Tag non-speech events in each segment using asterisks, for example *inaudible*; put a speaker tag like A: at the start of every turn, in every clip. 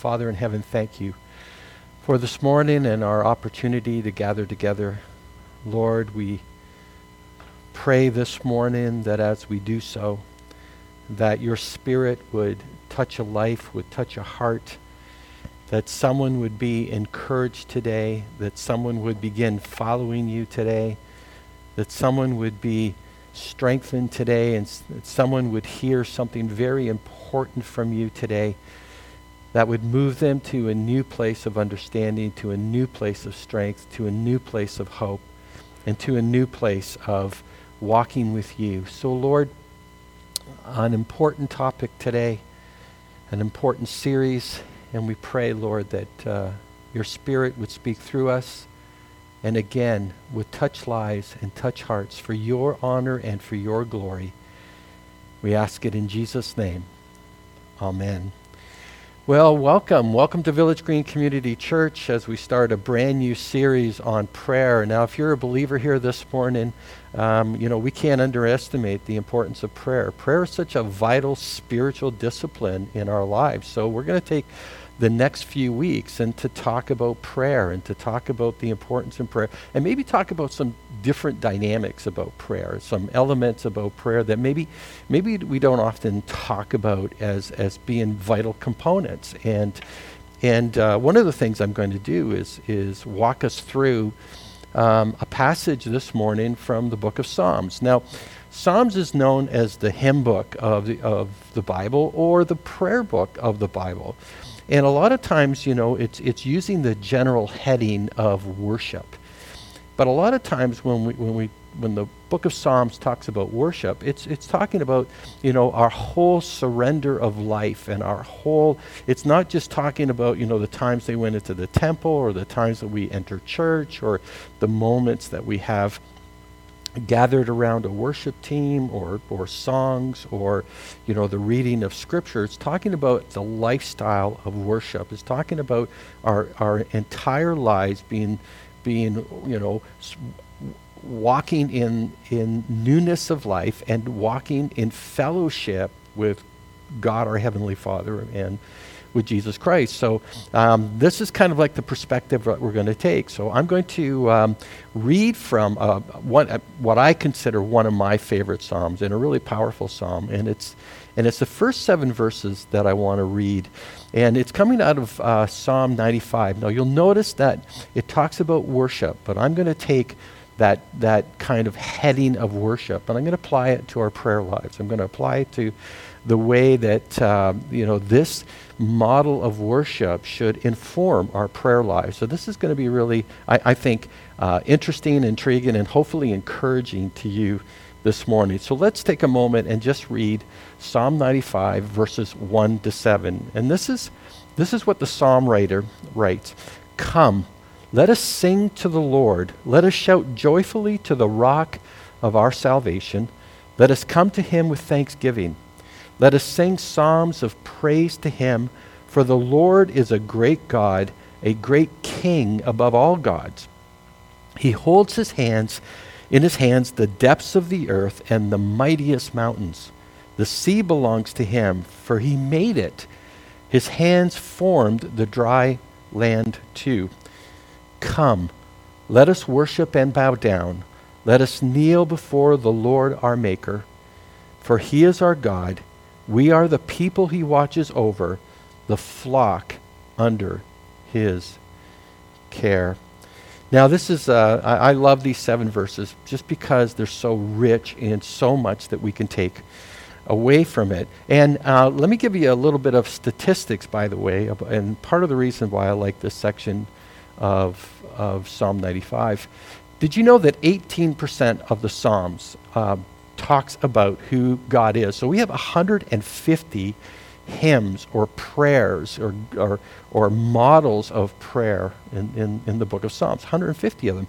A: Father in heaven, thank you for this morning and our opportunity to gather together. Lord, we pray this morning that as we do so, that your spirit would touch a life, would touch a heart, that someone would be encouraged today, that someone would begin following you today, that someone would be strengthened today, and that someone would hear something very important from you today that would move them to a new place of understanding, to a new place of strength, to a new place of hope, and to a new place of walking with you. So, Lord, an important topic today, an important series, and we pray, Lord, that uh, your Spirit would speak through us and again would touch lives and touch hearts for your honor and for your glory. We ask it in Jesus' name. Amen. Well, welcome. Welcome to Village Green Community Church as we start a brand new series on prayer. Now, if you're a believer here this morning, um, you know, we can't underestimate the importance of prayer. Prayer is such a vital spiritual discipline in our lives. So, we're going to take the next few weeks and to talk about prayer and to talk about the importance of prayer and maybe talk about some different dynamics about prayer, some elements about prayer that maybe maybe we don't often talk about as as being vital components. And and uh, one of the things I'm going to do is is walk us through um, a passage this morning from the book of Psalms. Now. Psalms is known as the hymn book of the, of the Bible or the prayer book of the Bible. And a lot of times, you know, it's, it's using the general heading of worship. But a lot of times when we, when we when the book of Psalms talks about worship, it's it's talking about, you know, our whole surrender of life and our whole it's not just talking about, you know, the times they went into the temple or the times that we enter church or the moments that we have gathered around a worship team or, or songs or you know the reading of scripture. It's talking about the lifestyle of worship. It's talking about our, our entire lives being being you know walking in in newness of life and walking in fellowship with God our heavenly father and with Jesus Christ. So um, this is kind of like the perspective that we're going to take. So I'm going to um, read from uh, one, uh, what I consider one of my favorite psalms, and a really powerful psalm, and it's and it's the first seven verses that I want to read, and it's coming out of uh, Psalm 95. Now you'll notice that it talks about worship, but I'm going to take that, that kind of heading of worship. And I'm going to apply it to our prayer lives. I'm going to apply it to the way that, uh, you know, this model of worship should inform our prayer lives. So this is going to be really, I, I think, uh, interesting, intriguing, and hopefully encouraging to you this morning. So let's take a moment and just read Psalm 95, verses 1 to 7. And this is, this is what the psalm writer writes Come, let us sing to the Lord. Let us shout joyfully to the rock of our salvation. Let us come to him with thanksgiving. Let us sing psalms of praise to him, for the Lord is a great God, a great king above all gods. He holds his hands in his hands the depths of the earth and the mightiest mountains. The sea belongs to him, for he made it. His hands formed the dry land too. Come, let us worship and bow down. Let us kneel before the Lord our Maker, for he is our God we are the people he watches over, the flock under his care. Now, this is, uh, I, I, love these seven verses just because they're so rich and so much that we can take away from it. And uh, let me give you a little bit of statistics, by the way, and part of the reason why I like this section of, of Psalm 95. Did you know that 18% of the Psalms uh, talks about who God is. So we have 150 hymns or prayers or, or, or models of prayer in, in, in the book of Psalms, 150 of them.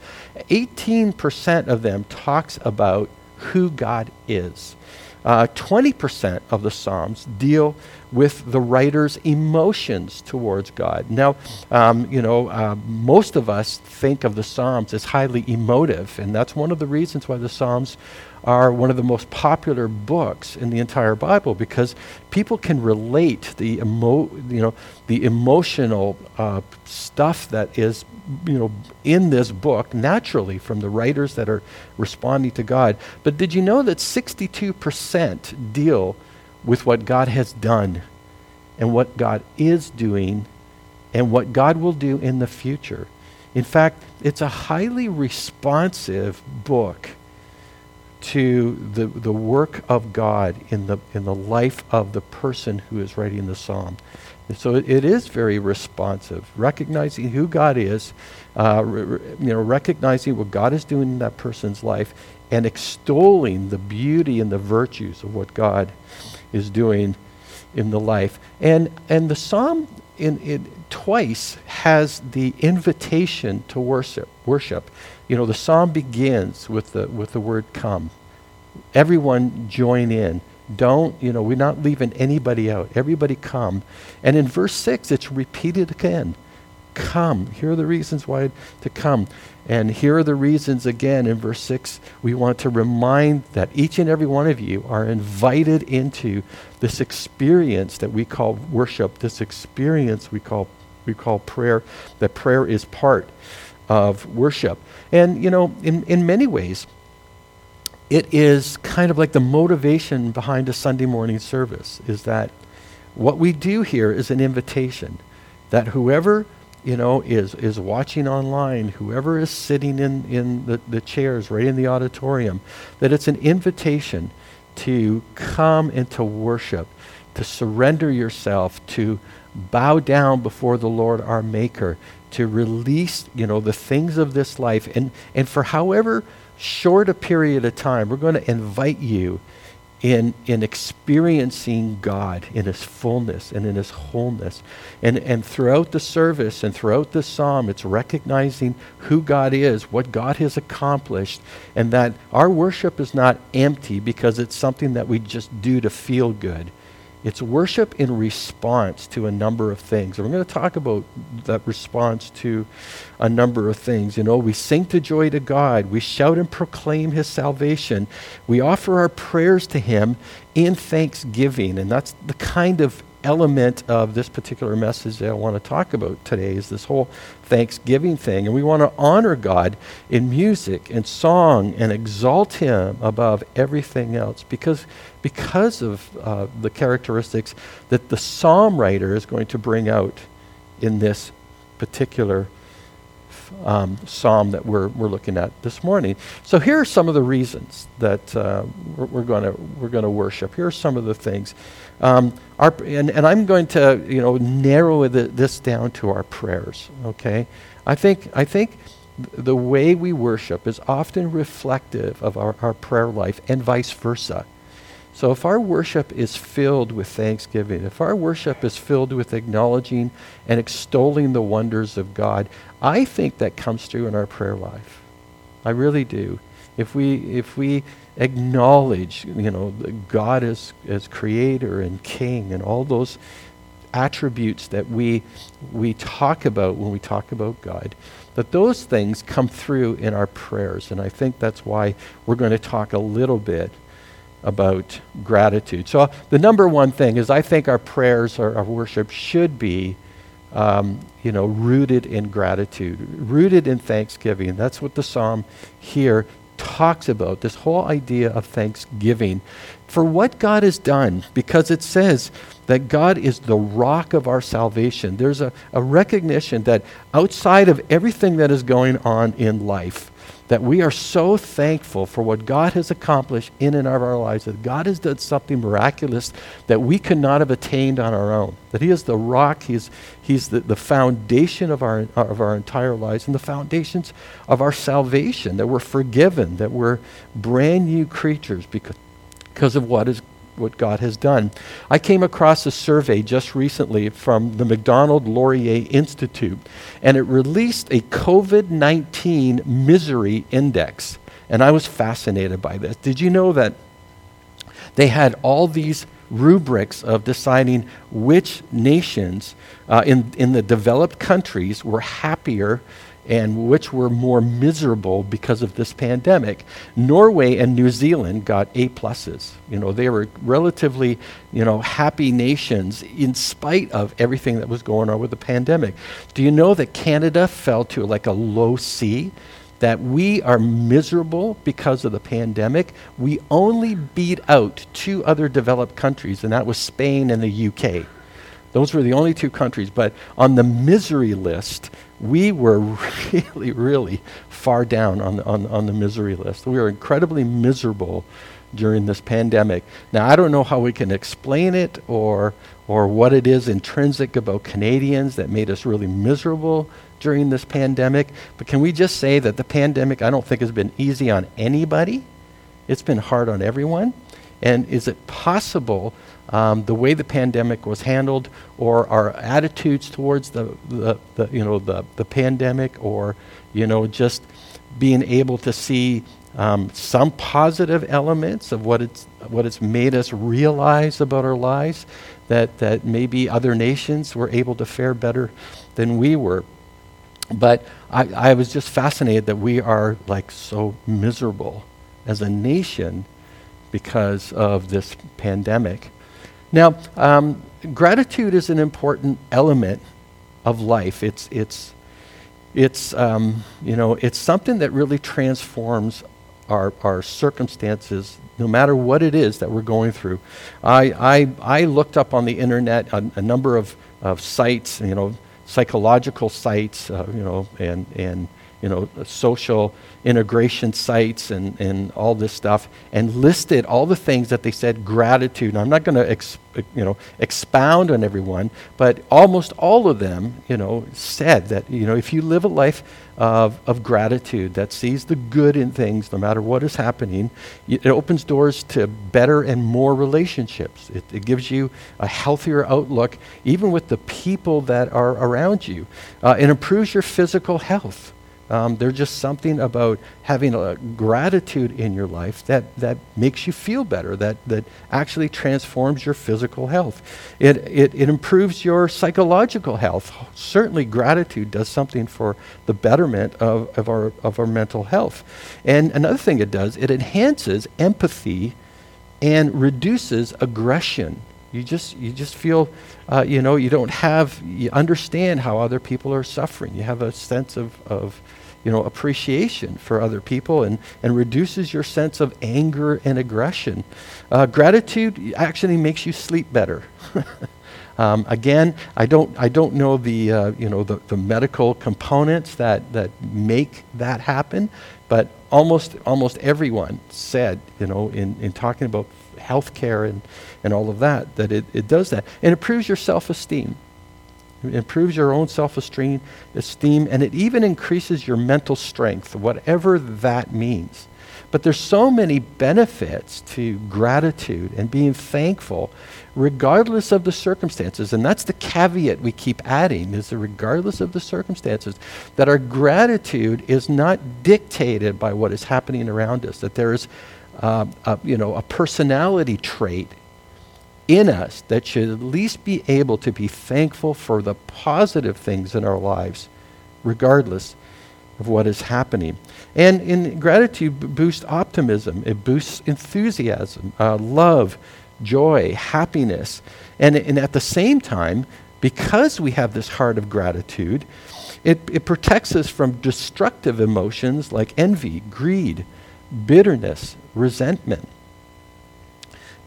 A: 18% of them talks about who God is. Uh, 20% of the Psalms deal with the writer's emotions towards God. Now, um, you know, uh, most of us think of the Psalms as highly emotive, and that's one of the reasons why the Psalms are one of the most popular books in the entire Bible because people can relate the emo- you know the emotional uh, stuff that is you know in this book naturally from the writers that are responding to God. But did you know that 62% deal with what God has done and what God is doing and what God will do in the future? In fact, it's a highly responsive book to the, the work of God in the, in the life of the person who is writing the psalm. And so it, it is very responsive, recognizing who God is, uh, re, you know, recognizing what God is doing in that person's life, and extolling the beauty and the virtues of what God is doing in the life. And, and the psalm in, in twice has the invitation to worship. Worship. You know, the psalm begins with the with the word come. Everyone join in. Don't, you know, we're not leaving anybody out. Everybody come. And in verse 6, it's repeated again. Come. Here are the reasons why to come. And here are the reasons again in verse 6. We want to remind that each and every one of you are invited into this experience that we call worship, this experience we call we call prayer, that prayer is part of worship. And, you know, in, in many ways, it is kind of like the motivation behind a Sunday morning service is that what we do here is an invitation that whoever you know is is watching online whoever is sitting in in the, the chairs right in the auditorium that it's an invitation to come and to worship to surrender yourself to bow down before the Lord our Maker, to release, you know, the things of this life. And, and for however short a period of time, we're going to invite you in, in experiencing God in his fullness and in his wholeness. And, and throughout the service and throughout the psalm, it's recognizing who God is, what God has accomplished, and that our worship is not empty because it's something that we just do to feel good. It's worship in response to a number of things. And we're going to talk about that response to a number of things. You know, we sing to joy to God, we shout and proclaim His salvation, we offer our prayers to Him in thanksgiving. And that's the kind of element of this particular message that I want to talk about today is this whole Thanksgiving thing. And we want to honor God in music and song and exalt Him above everything else because, because of uh, the characteristics that the psalm writer is going to bring out in this particular um, psalm that we're, we're looking at this morning. So here are some of the reasons that uh, we're, we're going we're going to worship. Here are some of the things. Um, our, and, and I'm going to you know narrow the, this down to our prayers. Okay, I think I think the way we worship is often reflective of our, our prayer life and vice versa. So if our worship is filled with thanksgiving, if our worship is filled with acknowledging and extolling the wonders of God, I think that comes through in our prayer life. I really do. If we if we acknowledge, you know, God as as creator and king and all those attributes that we we talk about when we talk about God, that those things come through in our prayers. And I think that's why we're going to talk a little bit about gratitude. So, the number one thing is I think our prayers, our, our worship should be, um, you know, rooted in gratitude, rooted in thanksgiving. That's what the psalm here talks about this whole idea of thanksgiving for what God has done, because it says that God is the rock of our salvation. There's a, a recognition that outside of everything that is going on in life, that we are so thankful for what God has accomplished in and of our lives, that God has done something miraculous that we could not have attained on our own. That He is the rock, He's, he's the, the foundation of our, of our entire lives and the foundations of our salvation, that we're forgiven, that we're brand new creatures because, because of what is what God has done. I came across a survey just recently from the Macdonald Laurier Institute, and it released a COVID 19 misery index. And I was fascinated by this. Did you know that they had all these rubrics of deciding which nations uh, in, in the developed countries were happier and which were more miserable because of this pandemic. Norway and New Zealand got A pluses. You know, they were relatively, you know, happy nations in spite of everything that was going on with the pandemic. Do you know that Canada fell to like a low C? That we are miserable because of the pandemic. We only beat out two other developed countries, and that was Spain and the UK. Those were the only two countries. But on the misery list, we were *laughs* really, really far down on the, on, on the misery list. We were incredibly miserable during this pandemic. Now, I don't know how we can explain it or, or what it is intrinsic about Canadians that made us really miserable during this pandemic, but can we just say that the pandemic, I don't think, has been easy on anybody? It's been hard on everyone. And is it possible um, the way the pandemic was handled or our attitudes towards the, the, the, you know, the, the pandemic or, you know, just being able to see um, some positive elements of what it's, what it's made us realize about our lives that, that maybe other nations were able to fare better than we were. But I, I was just fascinated that we are like so miserable as a nation because of this pandemic. Now, um, gratitude is an important element of life. It's, it's, it's, um, you know, it's something that really transforms our, our circumstances, no matter what it is that we're going through. I, I, I looked up on the internet a, a number of, of sites, you know, psychological sites, uh, you know, and, and you know, social integration sites and, and all this stuff and listed all the things that they said gratitude. I'm not going to ex, you know expound on everyone, but almost all of them, you know, said that you know if you live a life of, of gratitude that sees the good in things, no matter what is happening, it opens doors to better and more relationships. It, it gives you a healthier outlook, even with the people that are around you. Uh, it improves your physical health. Um, there's just something about having a gratitude in your life that, that makes you feel better, that, that actually transforms your physical health. It, it, it improves your psychological health. Certainly, gratitude does something for the betterment of, of, our, of our mental health. And another thing it does, it enhances empathy and reduces aggression. You just, you just feel, uh, you know, you don't have, you understand how other people are suffering. You have a sense of, of you know, appreciation for other people and, and reduces your sense of anger and aggression. Uh, gratitude actually makes you sleep better. *laughs* um, again, I don't, I don't know the, uh, you know, the, the medical components that, that make that happen, but almost, almost everyone said, you know, in, in talking about healthcare and, and all of that, that it, it does that. And improves your self-esteem. It improves your own self esteem, and it even increases your mental strength, whatever that means. But there's so many benefits to gratitude and being thankful, regardless of the circumstances. And that's the caveat we keep adding: is that regardless of the circumstances, that our gratitude is not dictated by what is happening around us. That there is, uh, a, you know, a personality trait in us that should at least be able to be thankful for the positive things in our lives, regardless of what is happening. And in gratitude boosts optimism, it boosts enthusiasm, uh, love, joy, happiness. And, and at the same time, because we have this heart of gratitude, it, it protects us from destructive emotions like envy, greed, bitterness, resentment.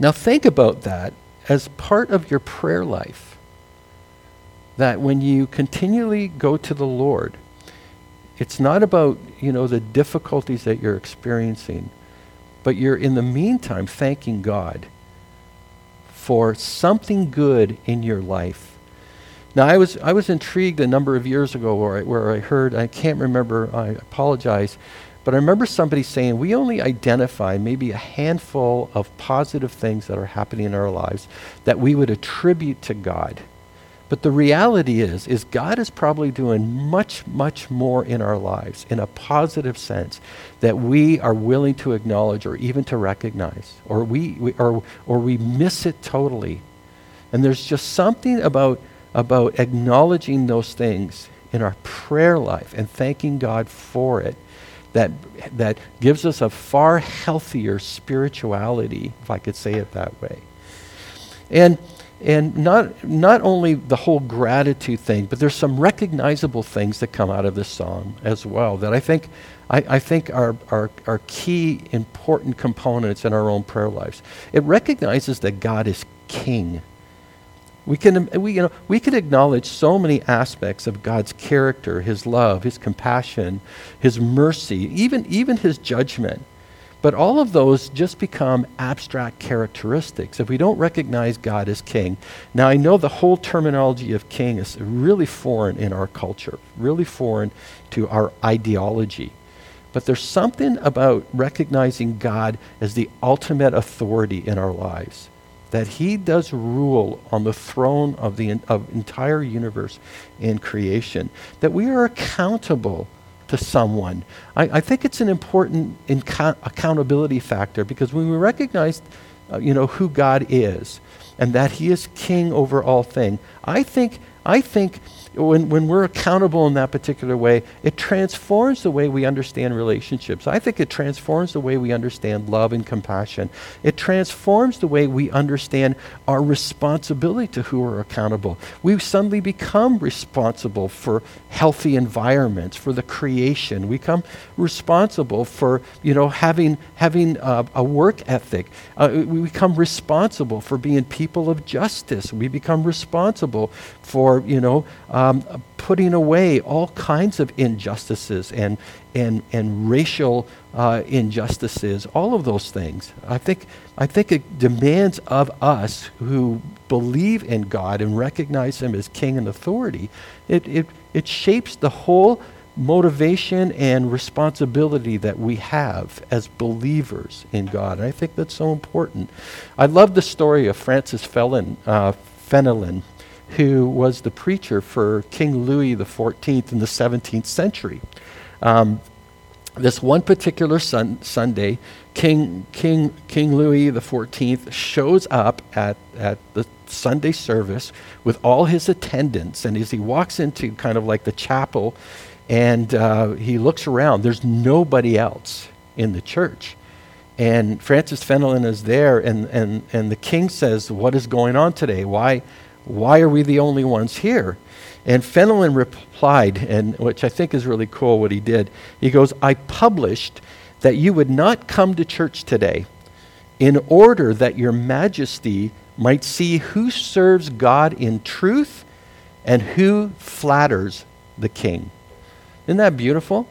A: Now, think about that as part of your prayer life that when you continually go to the Lord, it's not about, you know, the difficulties that you're experiencing, but you're in the meantime thanking God for something good in your life. Now, I was, I was intrigued a number of years ago where I, where I heard, I can't remember, I apologize, but I remember somebody saying we only identify maybe a handful of positive things that are happening in our lives that we would attribute to God. But the reality is is God is probably doing much much more in our lives in a positive sense that we are willing to acknowledge or even to recognize or we, we or or we miss it totally. And there's just something about about acknowledging those things in our prayer life and thanking God for it that, that gives us a far healthier spirituality, if I could say it that way. And, and not, not only the whole gratitude thing, but there's some recognizable things that come out of this song as well that I think, I, I think are, are, are key important components in our own prayer lives. It recognizes that God is king we can, we, you know, we can acknowledge so many aspects of God's character, His love, His compassion, His mercy, even, even His judgment. But all of those just become abstract characteristics if we don't recognize God as king. Now, I know the whole terminology of king is really foreign in our culture, really foreign to our ideology. But there's something about recognizing God as the ultimate authority in our lives that he does rule on the throne of the of entire universe and creation, that we are accountable to someone. I, I think it's an important accountability factor because when we recognize, uh, you know, who God is and that He is King over all things, I think I think when, when we're accountable in that particular way, it transforms the way we understand relationships. I think it transforms the way we understand love and compassion. It transforms the way we understand our responsibility to who are accountable. We suddenly become responsible for healthy environments, for the creation. We become responsible for, you know, having, having a work ethic. Uh, we become responsible for being people of justice. We become responsible for, you know, um, putting away all kinds of injustices and, and, and racial uh, injustices, all of those things. I think, I think it demands of us who believe in God and recognize Him as King and authority, it, it, it shapes the whole motivation and responsibility that we have as believers in God. And I think that's so important. I love the story of Francis Fellin, uh, Fenelon who was the preacher for King Louis XIV in the 17th century. Um, this one particular sun, Sunday, King, King, King Louis XIV shows up at, at the Sunday service with all his attendants. And as he walks into kind of like the chapel and uh, he looks around, there's nobody else in the church. And Francis Fenelon is there, and, and, and the king says, What is going on today? Why, why are we the only ones here? And Fenelon replied, and which I think is really cool what he did. He goes, I published that you would not come to church today in order that your majesty might see who serves God in truth and who flatters the king. Isn't that beautiful?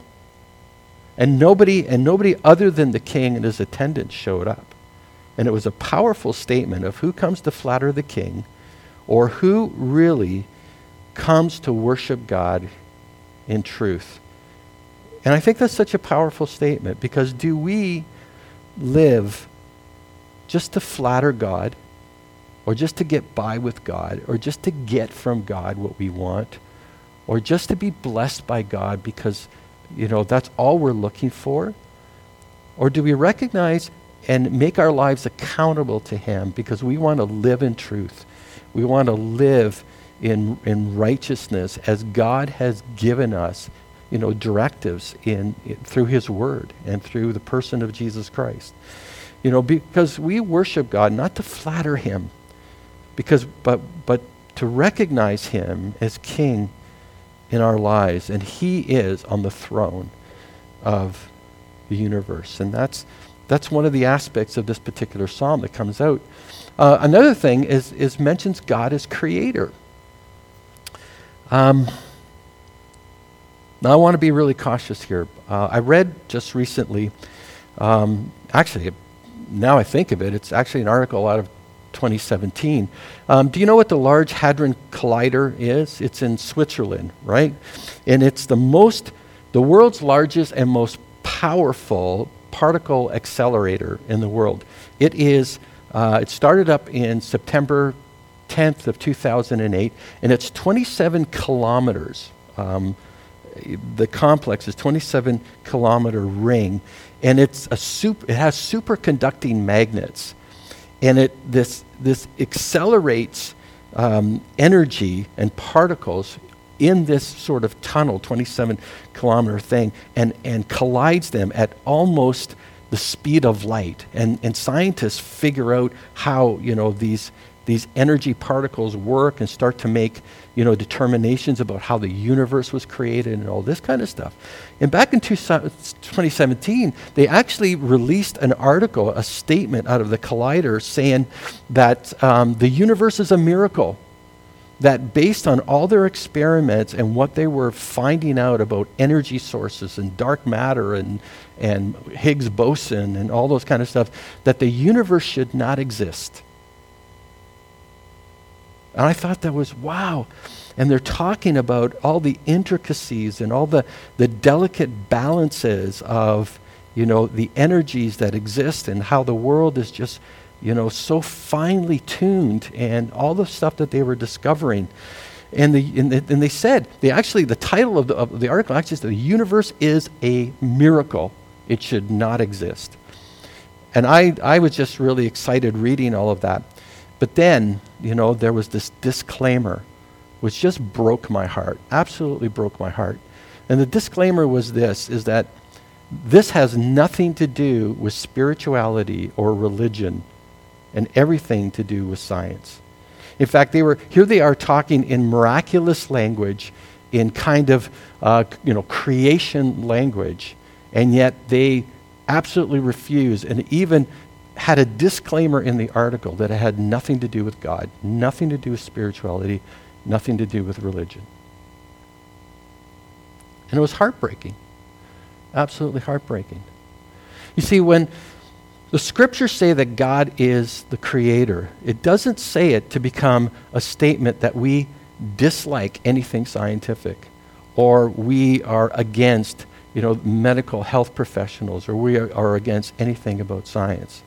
A: And nobody and nobody other than the king and his attendants showed up. And it was a powerful statement of who comes to flatter the king or who really comes to worship God in truth. And I think that's such a powerful statement because do we live just to flatter God or just to get by with God or just to get from God what we want or just to be blessed by God because you know that's all we're looking for? Or do we recognize and make our lives accountable to him because we want to live in truth? We want to live in, in righteousness as God has given us, you know, directives in, in, through His Word and through the person of Jesus Christ. You know, because we worship God not to flatter Him, because but but to recognize Him as King in our lives, and He is on the throne of the universe, and that's that's one of the aspects of this particular psalm that comes out uh, another thing is, is mentions God as creator. Um, now, I want to be really cautious here. Uh, I read just recently, um, actually, now I think of it, it's actually an article out of 2017. Um, do you know what the Large Hadron Collider is? It's in Switzerland, right? And it's the most, the world's largest and most powerful particle accelerator in the world. It is uh, it started up in September 10th of 2008, and it's 27 kilometers. Um, the complex is 27 kilometer ring, and it's a super, it has superconducting magnets, and it this this accelerates um, energy and particles in this sort of tunnel, 27 kilometer thing, and, and collides them at almost the speed of light. And, and scientists figure out how, you know, these, these energy particles work and start to make you know, determinations about how the universe was created and all this kind of stuff. And back in two, 2017, they actually released an article, a statement out of the Collider saying that um, the universe is a miracle. That based on all their experiments and what they were finding out about energy sources and dark matter and, and Higgs boson and all those kind of stuff, that the universe should not exist and I thought that was wow. And they're talking about all the intricacies and all the, the delicate balances of, you know, the energies that exist and how the world is just, you know, so finely tuned and all the stuff that they were discovering. And, the, and, the, and they said, they actually, the title of the, of the article actually said, the universe is a miracle. It should not exist. And I, I was just really excited reading all of that. But then, you know, there was this disclaimer, which just broke my heart, absolutely broke my heart. And the disclaimer was this is that this has nothing to do with spirituality or religion and everything to do with science. In fact, they were here they are talking in miraculous language, in kind of uh, you know creation language, and yet they absolutely refuse and even had a disclaimer in the article that it had nothing to do with God, nothing to do with spirituality, nothing to do with religion. And it was heartbreaking. Absolutely heartbreaking. You see, when the scriptures say that God is the creator, it doesn't say it to become a statement that we dislike anything scientific or we are against you know, medical health professionals or we are, against anything about science.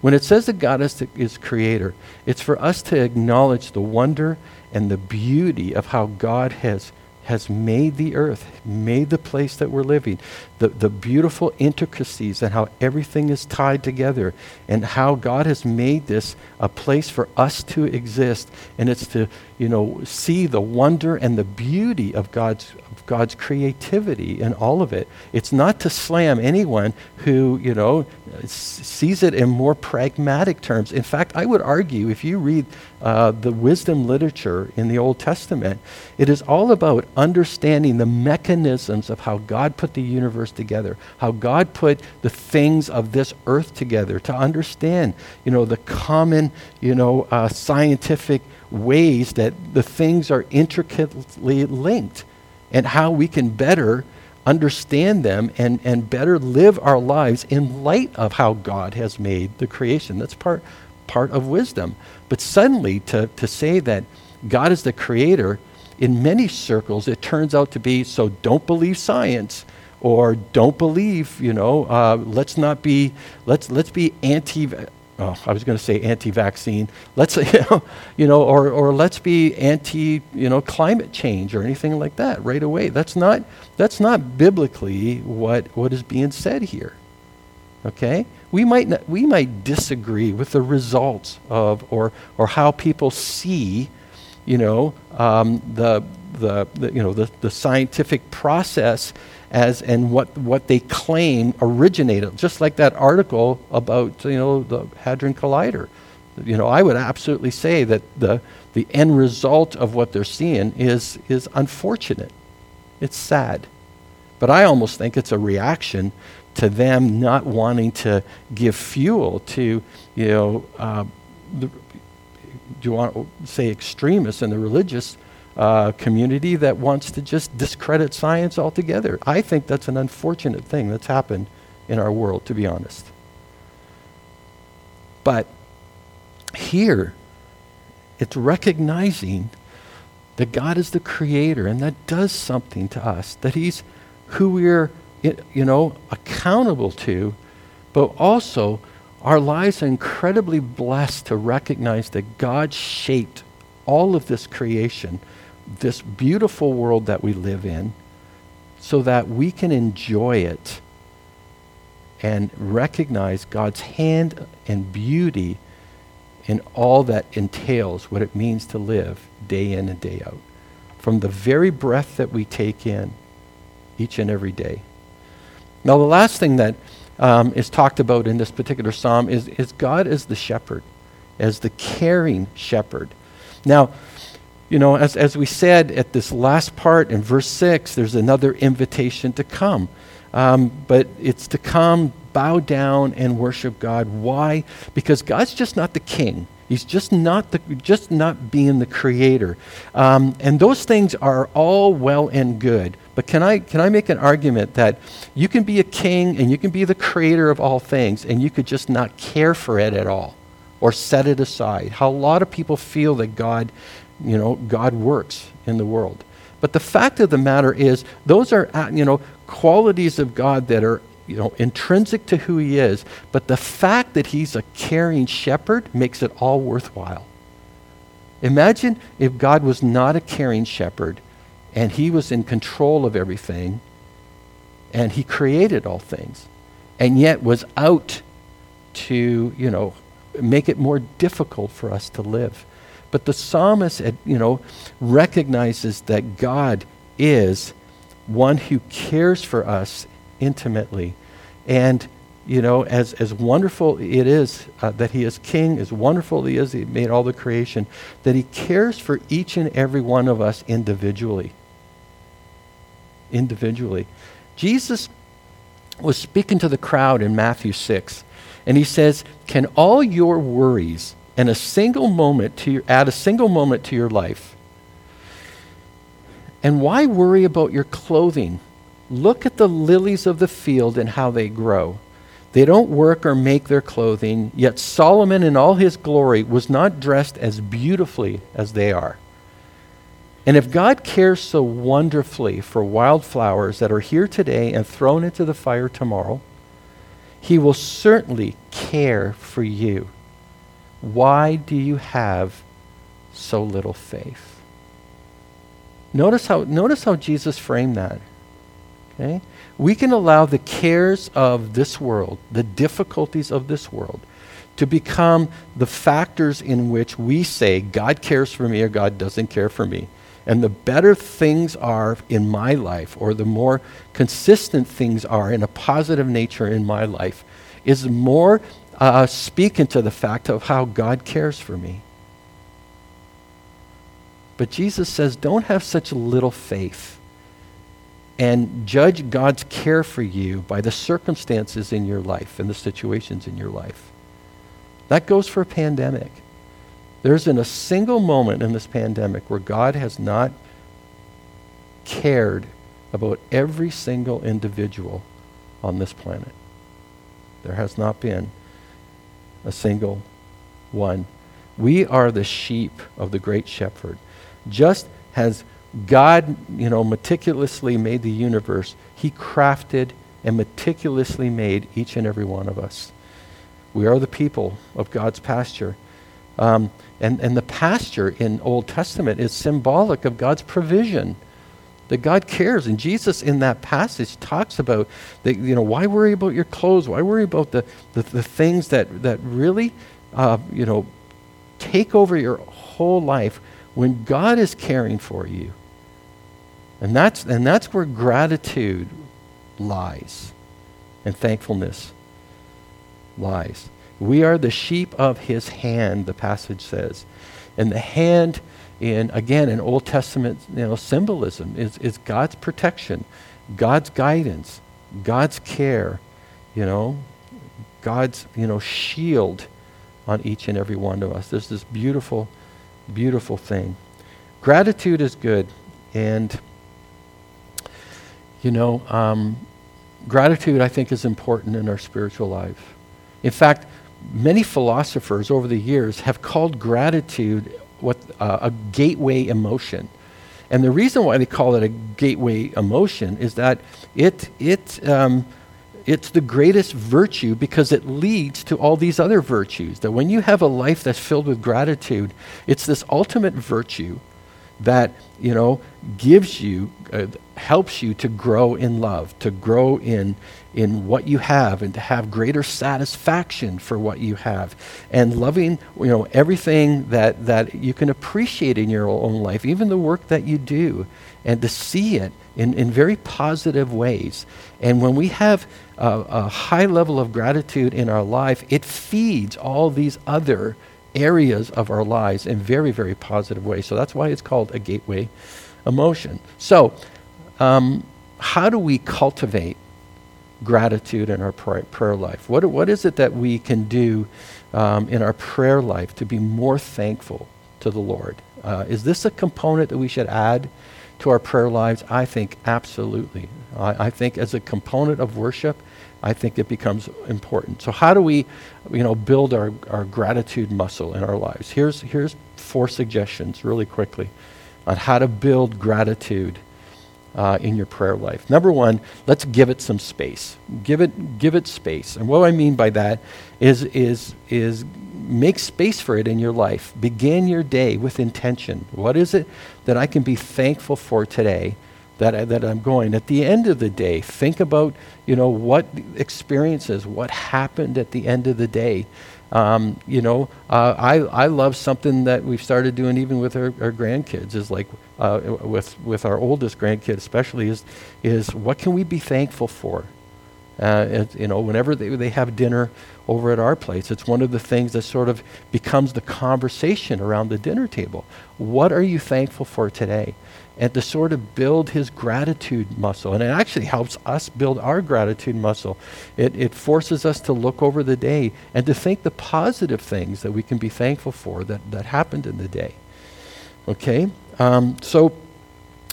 A: When it says that God is, is creator, it's for us to acknowledge the wonder and the beauty of how God has has made the earth, made the place that we're living, the, the beautiful intricacies and how everything is tied together, and how God has made this a place for us to exist. And it's to, you know, see the wonder and the beauty of God's, God's creativity in all of it. It's not to slam anyone who, you know, sees it in more pragmatic terms. In fact, I would argue if you read uh, the wisdom literature in the Old Testament, it is all about understanding the mechanisms of how God put the universe together, how God put the things of this earth together, to understand, you know, the common, you know, uh, scientific ways that the things are intricately linked and how we can better understand them and, and better live our lives in light of how God has made the creation. That's part part of wisdom. But suddenly, to, to say that God is the creator, in many circles, it turns out to be so don't believe science or don't believe, you know, uh, let's not be, let's, let's be anti, oh, I was going to say anti-vaccine. Let's, *laughs* you know, you know, or, or let's be anti, you know, climate change or anything like that right away. That's not, that's not biblically what, what is being said here. Okay? We might, not, we might disagree with the results of or, or how people see, you know, um, the, the, the, you know, the, the scientific process as and what, what they claim originated. Just like that article about, you know, the Hadron Collider. You know, I would absolutely say that the, the end result of what they're seeing is, is unfortunate. It's sad. But I almost think it's a reaction to them not wanting to give fuel to, you know, uh, the, do you want to say extremists in the religious uh, community that wants to just discredit science altogether? I think that's an unfortunate thing that's happened in our world, to be honest. But here, it's recognizing that God is the creator, and that does something to us, that He's who we're you know, accountable to, but also our lives are incredibly blessed to recognize that God shaped all of this creation, this beautiful world that we live in, so that we can enjoy it and recognize God's hand and beauty in all that entails what it means to live day in and day out. from the very breath that we take in each and every day. Now, the last thing that um, is talked about in this particular psalm is, is God as the shepherd, as the caring shepherd. Now, you know, as, as we said at this last part in verse 6, there's another invitation to come. Um, but it's to come, bow down, and worship God. Why? Because God's just not the king. He's just not the, just not being the creator, um, and those things are all well and good. But can I can I make an argument that you can be a king and you can be the creator of all things, and you could just not care for it at all, or set it aside? How a lot of people feel that God, you know, God works in the world. But the fact of the matter is, those are uh, you know qualities of God that are you know, intrinsic to who he is, but the fact that he's a caring shepherd makes it all worthwhile. Imagine if God was not a caring shepherd and he was in control of everything and he created all things and yet was out to, you know, make it more difficult for us to live. But the psalmist, you know, recognizes that God is one who cares for us intimately. And, you know, as, as wonderful it is uh, that He is King, as wonderful He is, He made all the creation, that He cares for each and every one of us individually. Individually. Jesus was speaking to the crowd in Matthew 6, and He says, Can all your worries and a single moment to your, add a single moment to your life? And why worry about your clothing? Look at the lilies of the field and how they grow. They don't work or make their clothing, yet Solomon in all his glory was not dressed as beautifully as they are. And if God cares so wonderfully for wildflowers that are here today and thrown into the fire tomorrow, he will certainly care for you. Why do you have so little faith? Notice how, notice how Jesus framed that. Okay? We can allow the cares of this world, the difficulties of this world, to become the factors in which we say, God cares for me or God doesn't care for me. And the better things are in my life, or the more consistent things are in a positive nature in my life, is more uh, speaking to the fact of how God cares for me. But Jesus says, don't have such little faith and judge God's care for you by the circumstances in your life and the situations in your life. That goes for a pandemic. There isn't a single moment in this pandemic where God has not cared about every single individual on this planet. There has not been a single one. We are the sheep of the great shepherd. Just as God, you know, meticulously made the universe. He crafted and meticulously made each and every one of us. We are the people of God's pasture. Um, and, and the pasture in Old Testament is symbolic of God's provision. That God cares. And Jesus in that passage talks about you know, why worry about your clothes? Why worry about the, the, the things that, that really, uh, you know, take over your whole life when God is caring for you? And that's, and that's where gratitude lies and thankfulness lies. We are the sheep of his hand, the passage says. And the hand, in again, in Old Testament you know, symbolism, is, God's protection, God's guidance, God's care, you know, God's you know, shield on each and every one of us. There's this beautiful, beautiful thing. Gratitude is good. And you know, um, gratitude, I think, is important in our spiritual life. In fact, many philosophers over the years have called gratitude what uh, a gateway emotion. And the reason why they call it a gateway emotion is that it, it, um, it's the greatest virtue because it leads to all these other virtues. That when you have a life that's filled with gratitude, it's this ultimate virtue that, you know, gives you, uh, helps you to grow in love, to grow in, in what you have and to have greater satisfaction for what you have. And loving you know everything that that you can appreciate in your own life even the work that you do and to see it in, in very positive ways. And when we have a, a high level of gratitude in our life it feeds all these other areas of our lives in very very positive ways. So that's why it's called a gateway emotion. So um, how do we cultivate gratitude in our prayer life? What, what is it that we can do um, in our prayer life to be more thankful to the Lord? Uh, is this a component that we should add to our prayer lives? I think absolutely. I, I think as a component of worship, I think it becomes important. So how do we, you know, build our, our gratitude muscle in our lives? Here's, here's four suggestions really quickly on how to build gratitude uh, in your prayer life. Number one, let's give it some space. Give it, give it space. And what I mean by that is, is, is make space for it in your life. Begin your day with intention. What is it that I can be thankful for today? That, I, that I'm going. At the end of the day, think about, you know, what experiences, what happened at the end of the day. Um, you know, uh, I, I love something that we've started doing even with our, our grandkids is like uh, with, with our oldest grandkid especially is, is what can we be thankful for? Uh, you know, whenever they, they have dinner over at our place, it's one of the things that sort of becomes the conversation around the dinner table. What are you thankful for today? and to sort of build his gratitude muscle. And it actually helps us build our gratitude muscle. It, it forces us to look over the day and to think the positive things that we can be thankful for that, that happened in the day. Okay? Um, so,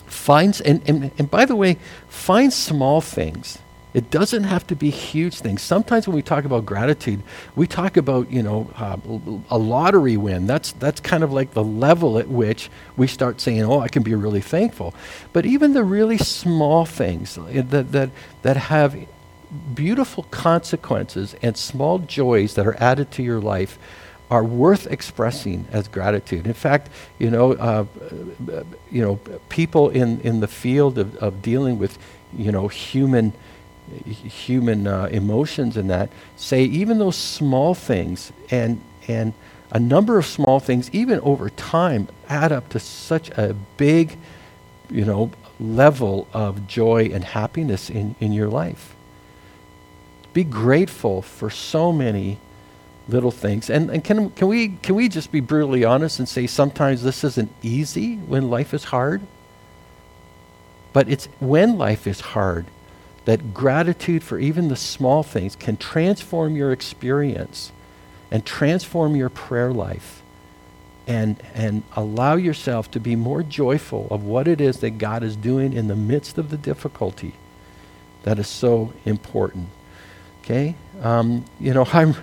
A: find, and, and, and by the way, find small things it doesn't have to be huge things. Sometimes when we talk about gratitude, we talk about, you know, uh, a lottery win. That's, that's kind of like the level at which we start saying, oh, I can be really thankful. But even the really small things uh, that, that, that have beautiful consequences and small joys that are added to your life are worth expressing as gratitude. In fact, you know, uh, you know, people in, in the field of, of dealing with, you know, human human uh, emotions and that say even those small things and and a number of small things even over time add up to such a big you know level of joy and happiness in, in your life be grateful for so many little things and, and can, can we can we just be brutally honest and say sometimes this isn't easy when life is hard but it's when life is hard that gratitude for even the small things can transform your experience and transform your prayer life and, and allow yourself to be more joyful of what it is that God is doing in the midst of the difficulty that is so important. Okay? Um, you know, *laughs* I'm,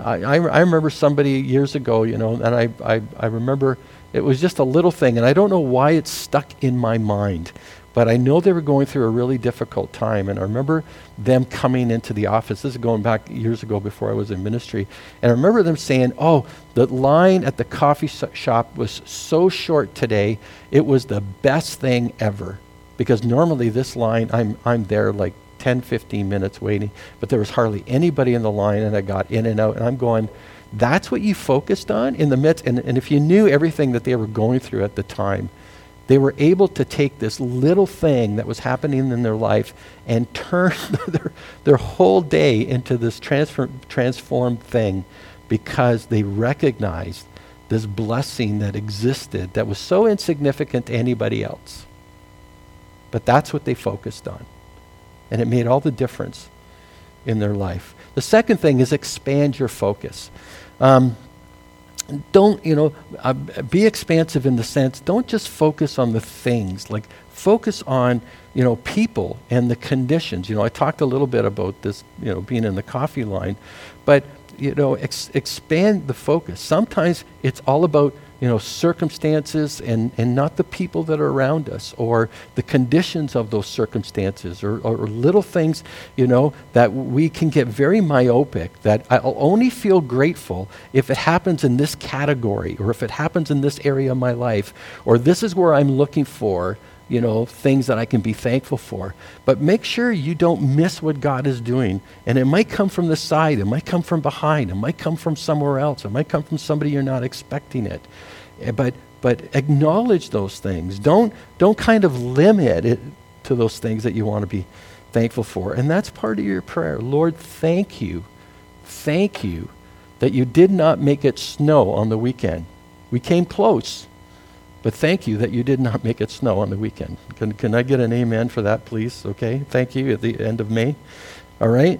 A: I, I remember somebody years ago, you know, and I, I, I remember it was just a little thing, and I don't know why it's stuck in my mind. But I know they were going through a really difficult time. And I remember them coming into the office. This is going back years ago before I was in ministry. And I remember them saying, Oh, the line at the coffee shop was so short today. It was the best thing ever. Because normally this line, I'm, I'm there like 10, 15 minutes waiting. But there was hardly anybody in the line. And I got in and out. And I'm going, That's what you focused on in the midst. And, and if you knew everything that they were going through at the time, they were able to take this little thing that was happening in their life and *laughs* turn their, their whole day into this transfer, transformed thing because they recognized this blessing that existed that was so insignificant to anybody else. But that's what they focused on. And it made all the difference in their life. The second thing is expand your focus. Um, don't, you know, uh, be expansive in the sense, don't just focus on the things. Like, focus on, you know, people and the conditions. You know, I talked a little bit about this, you know, being in the coffee line, but, you know, ex- expand the focus. Sometimes it's all about you know, circumstances and, and not the people that are around us or the conditions of those circumstances or, or little things, you know, that we can get very myopic that I'll only feel grateful if it happens in this category or if it happens in this area of my life or this is where I'm looking for you know, things that I can be thankful for. But make sure you don't miss what God is doing. And it might come from the side, it might come from behind, it might come from somewhere else, it might come from somebody you're not expecting it. Eh, but but acknowledge those things. Don't don't kind of limit it to those things that you want to be thankful for. And that's part of your prayer. Lord, thank you. Thank you that you did not make it snow on the weekend. We came close. But thank you that you did not make it snow on the weekend. Can, can I get an amen for that, please? Okay, thank you at the end of May. All right.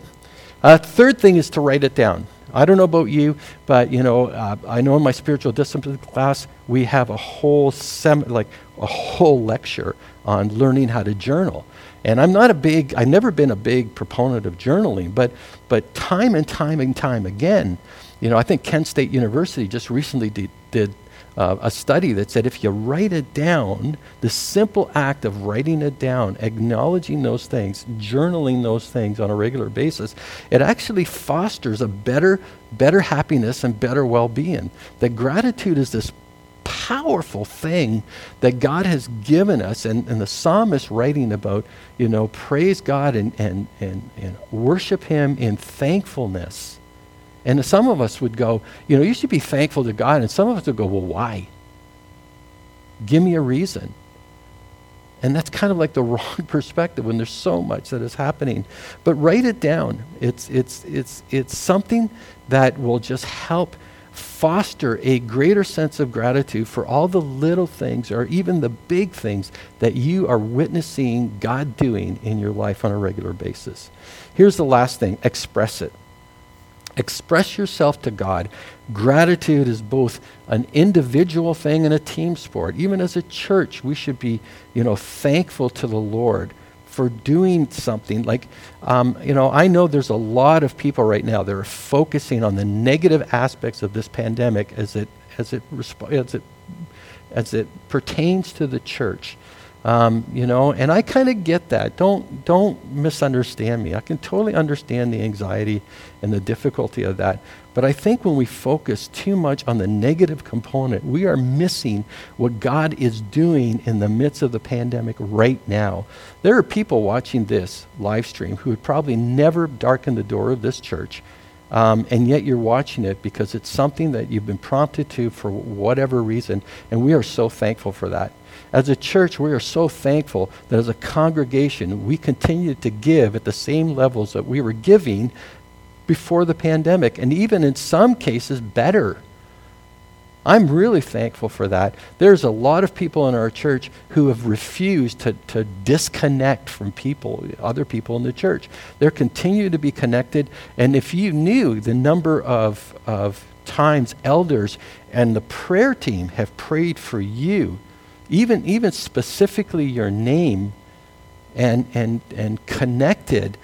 A: Uh, third thing is to write it down. I don't know about you, but you know, uh, I know in my spiritual discipline class we have a whole sem- like a whole lecture on learning how to journal. And I'm not a big, I've never been a big proponent of journaling, but but time and time and time again, you know, I think Kent State University just recently did, did uh, a study that said if you write it down, the simple act of writing it down, acknowledging those things, journaling those things on a regular basis, it actually fosters a better, better happiness and better well-being. That gratitude is this powerful thing that God has given us. And, and the psalmist writing about, you know, praise God and, and, and, and worship Him in thankfulness. And some of us would go, you know, you should be thankful to God. And some of us would go, well, why? Give me a reason. And that's kind of like the *laughs* wrong perspective when there's so much that is happening. But write it down. It's, it's, it's, it's something that will just help foster a greater sense of gratitude for all the little things or even the big things that you are witnessing God doing in your life on a regular basis. Here's the last thing express it. Express yourself to God. Gratitude is both an individual thing and a team sport. Even as a church, we should be, you know, thankful to the Lord for doing something. Like, um, you know, I know there's a lot of people right now that are focusing on the negative aspects of this pandemic as it as it resp- as it as it pertains to the church. Um, you know, and I kind of get that. Don't don't misunderstand me. I can totally understand the anxiety and the difficulty of that. But I think when we focus too much on the negative component, we are missing what God is doing in the midst of the pandemic right now. There are people watching this live stream who would probably never darken the door of this church. Um, and yet you're watching it because it's something that you've been prompted to for whatever reason. And we are so thankful for that. As a church, we are so thankful that as a congregation, we continue to give at the same levels that we were giving before the pandemic, and even in some cases, better. I'm really thankful for that. There's a lot of people in our church who have refused to, to disconnect from people, other people in the church. They're continuing to be connected. And if you knew the number of, of times elders and the prayer team have prayed for you even, even specifically your name and, and, and connected,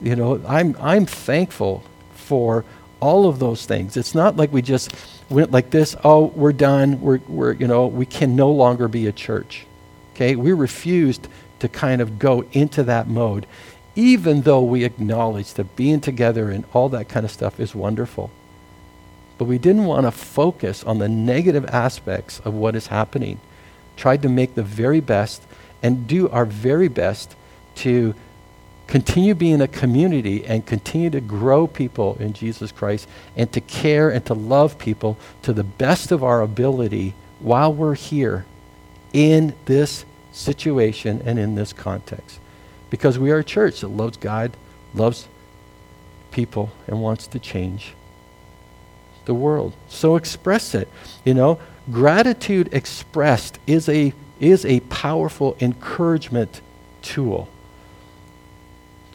A: you know, I'm, I'm thankful for all of those things. It's not like we just went like this, oh, we're done, we're, we're, you know, we can no longer be a church. Okay? We refused to kind of go into that mode, even though we acknowledge that being together and all that kind of stuff is wonderful. But we didn't want to focus on the negative aspects of what is happening tried to make the very best and do our very best to continue being a community and continue to grow people in Jesus Christ and to care and to love people to the best of our ability while we're here in this situation and in this context. Because we are a church that loves God, loves people, and wants to change the world. So express it. You know, gratitude expressed is a, is a powerful encouragement tool.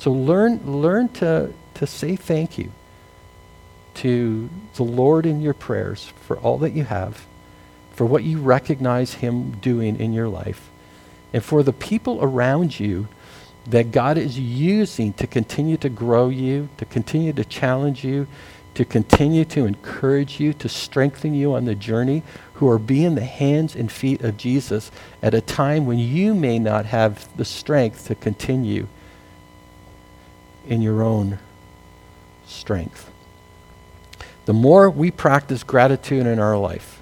A: So learn, learn to, to say thank you to the Lord in your prayers for all that you have, for what you recognize Him doing in your life, and for the people around you that God is using to continue to grow you, to continue to challenge you, to continue to encourage you, to strengthen you on the journey, who are being the hands and feet of Jesus at a time when you may not have the strength to continue in your own strength. The more we practice gratitude in our life,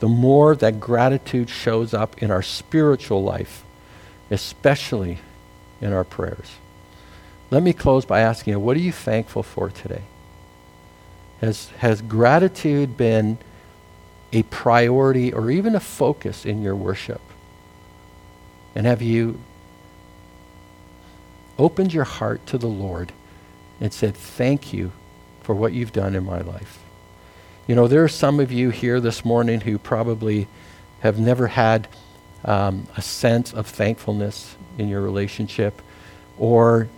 A: the more that gratitude shows up in our spiritual life, especially in our prayers. Let me close by asking you, what are you thankful for today? Has, has gratitude been a priority or even a focus in your worship? And have you opened your heart to the Lord and said, Thank you for what you've done in my life? You know, there are some of you here this morning who probably have never had um, a sense of thankfulness in your relationship, or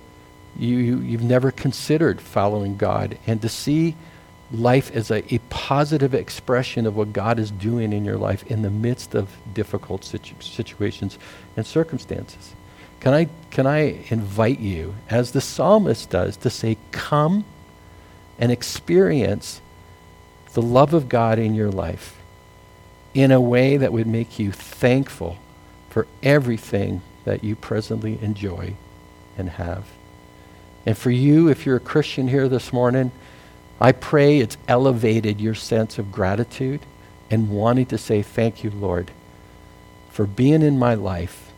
A: you, you, you've never considered following God. And to see life as a, a positive expression of what God is doing in your life in the midst of difficult situ- situations and circumstances. Can I, can I invite you, as the psalmist does, to say, Come and experience the love of God in your life in a way that would make you thankful for everything that you presently enjoy and have. And for you, if you're a Christian here this morning, I pray it's elevated your sense of gratitude and wanting to say, Thank you, Lord, for being in my life,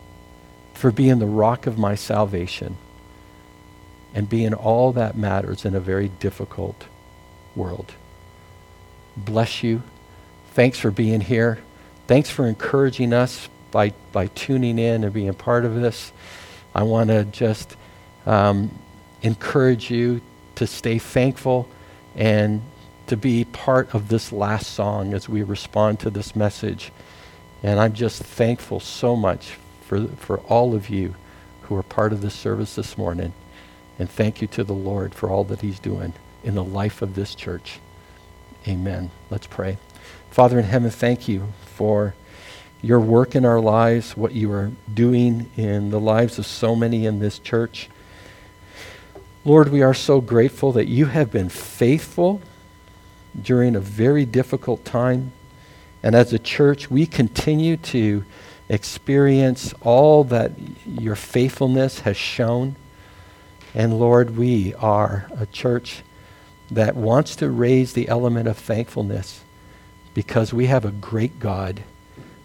A: for being the rock of my salvation, and being all that matters in a very difficult world. Bless you. Thanks for being here. Thanks for encouraging us by, by tuning in and being part of this. I want to just um, encourage you to stay thankful and to be part of this last song as we respond to this message. And I'm just thankful so much for, for all of you who are part of this service this morning. And thank you to the Lord for all that He's doing in the life of this church. Amen. Let's pray. Father in heaven, thank you for your work in our lives, what you are doing in the lives of so many in this church. Lord, we are so grateful that you have been faithful during a very difficult time. And as a church, we continue to experience all that your faithfulness has shown. And Lord, we are a church that wants to raise the element of thankfulness because we have a great God,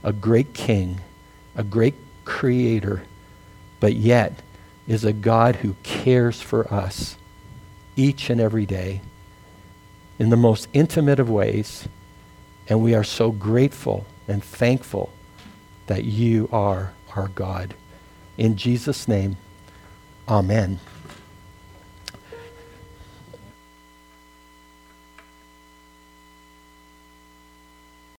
A: a great King, a great Creator, but yet is a God who cares for us each and every day in the most intimate of ways. And we are so grateful and thankful that you are our God. In Jesus' name, amen.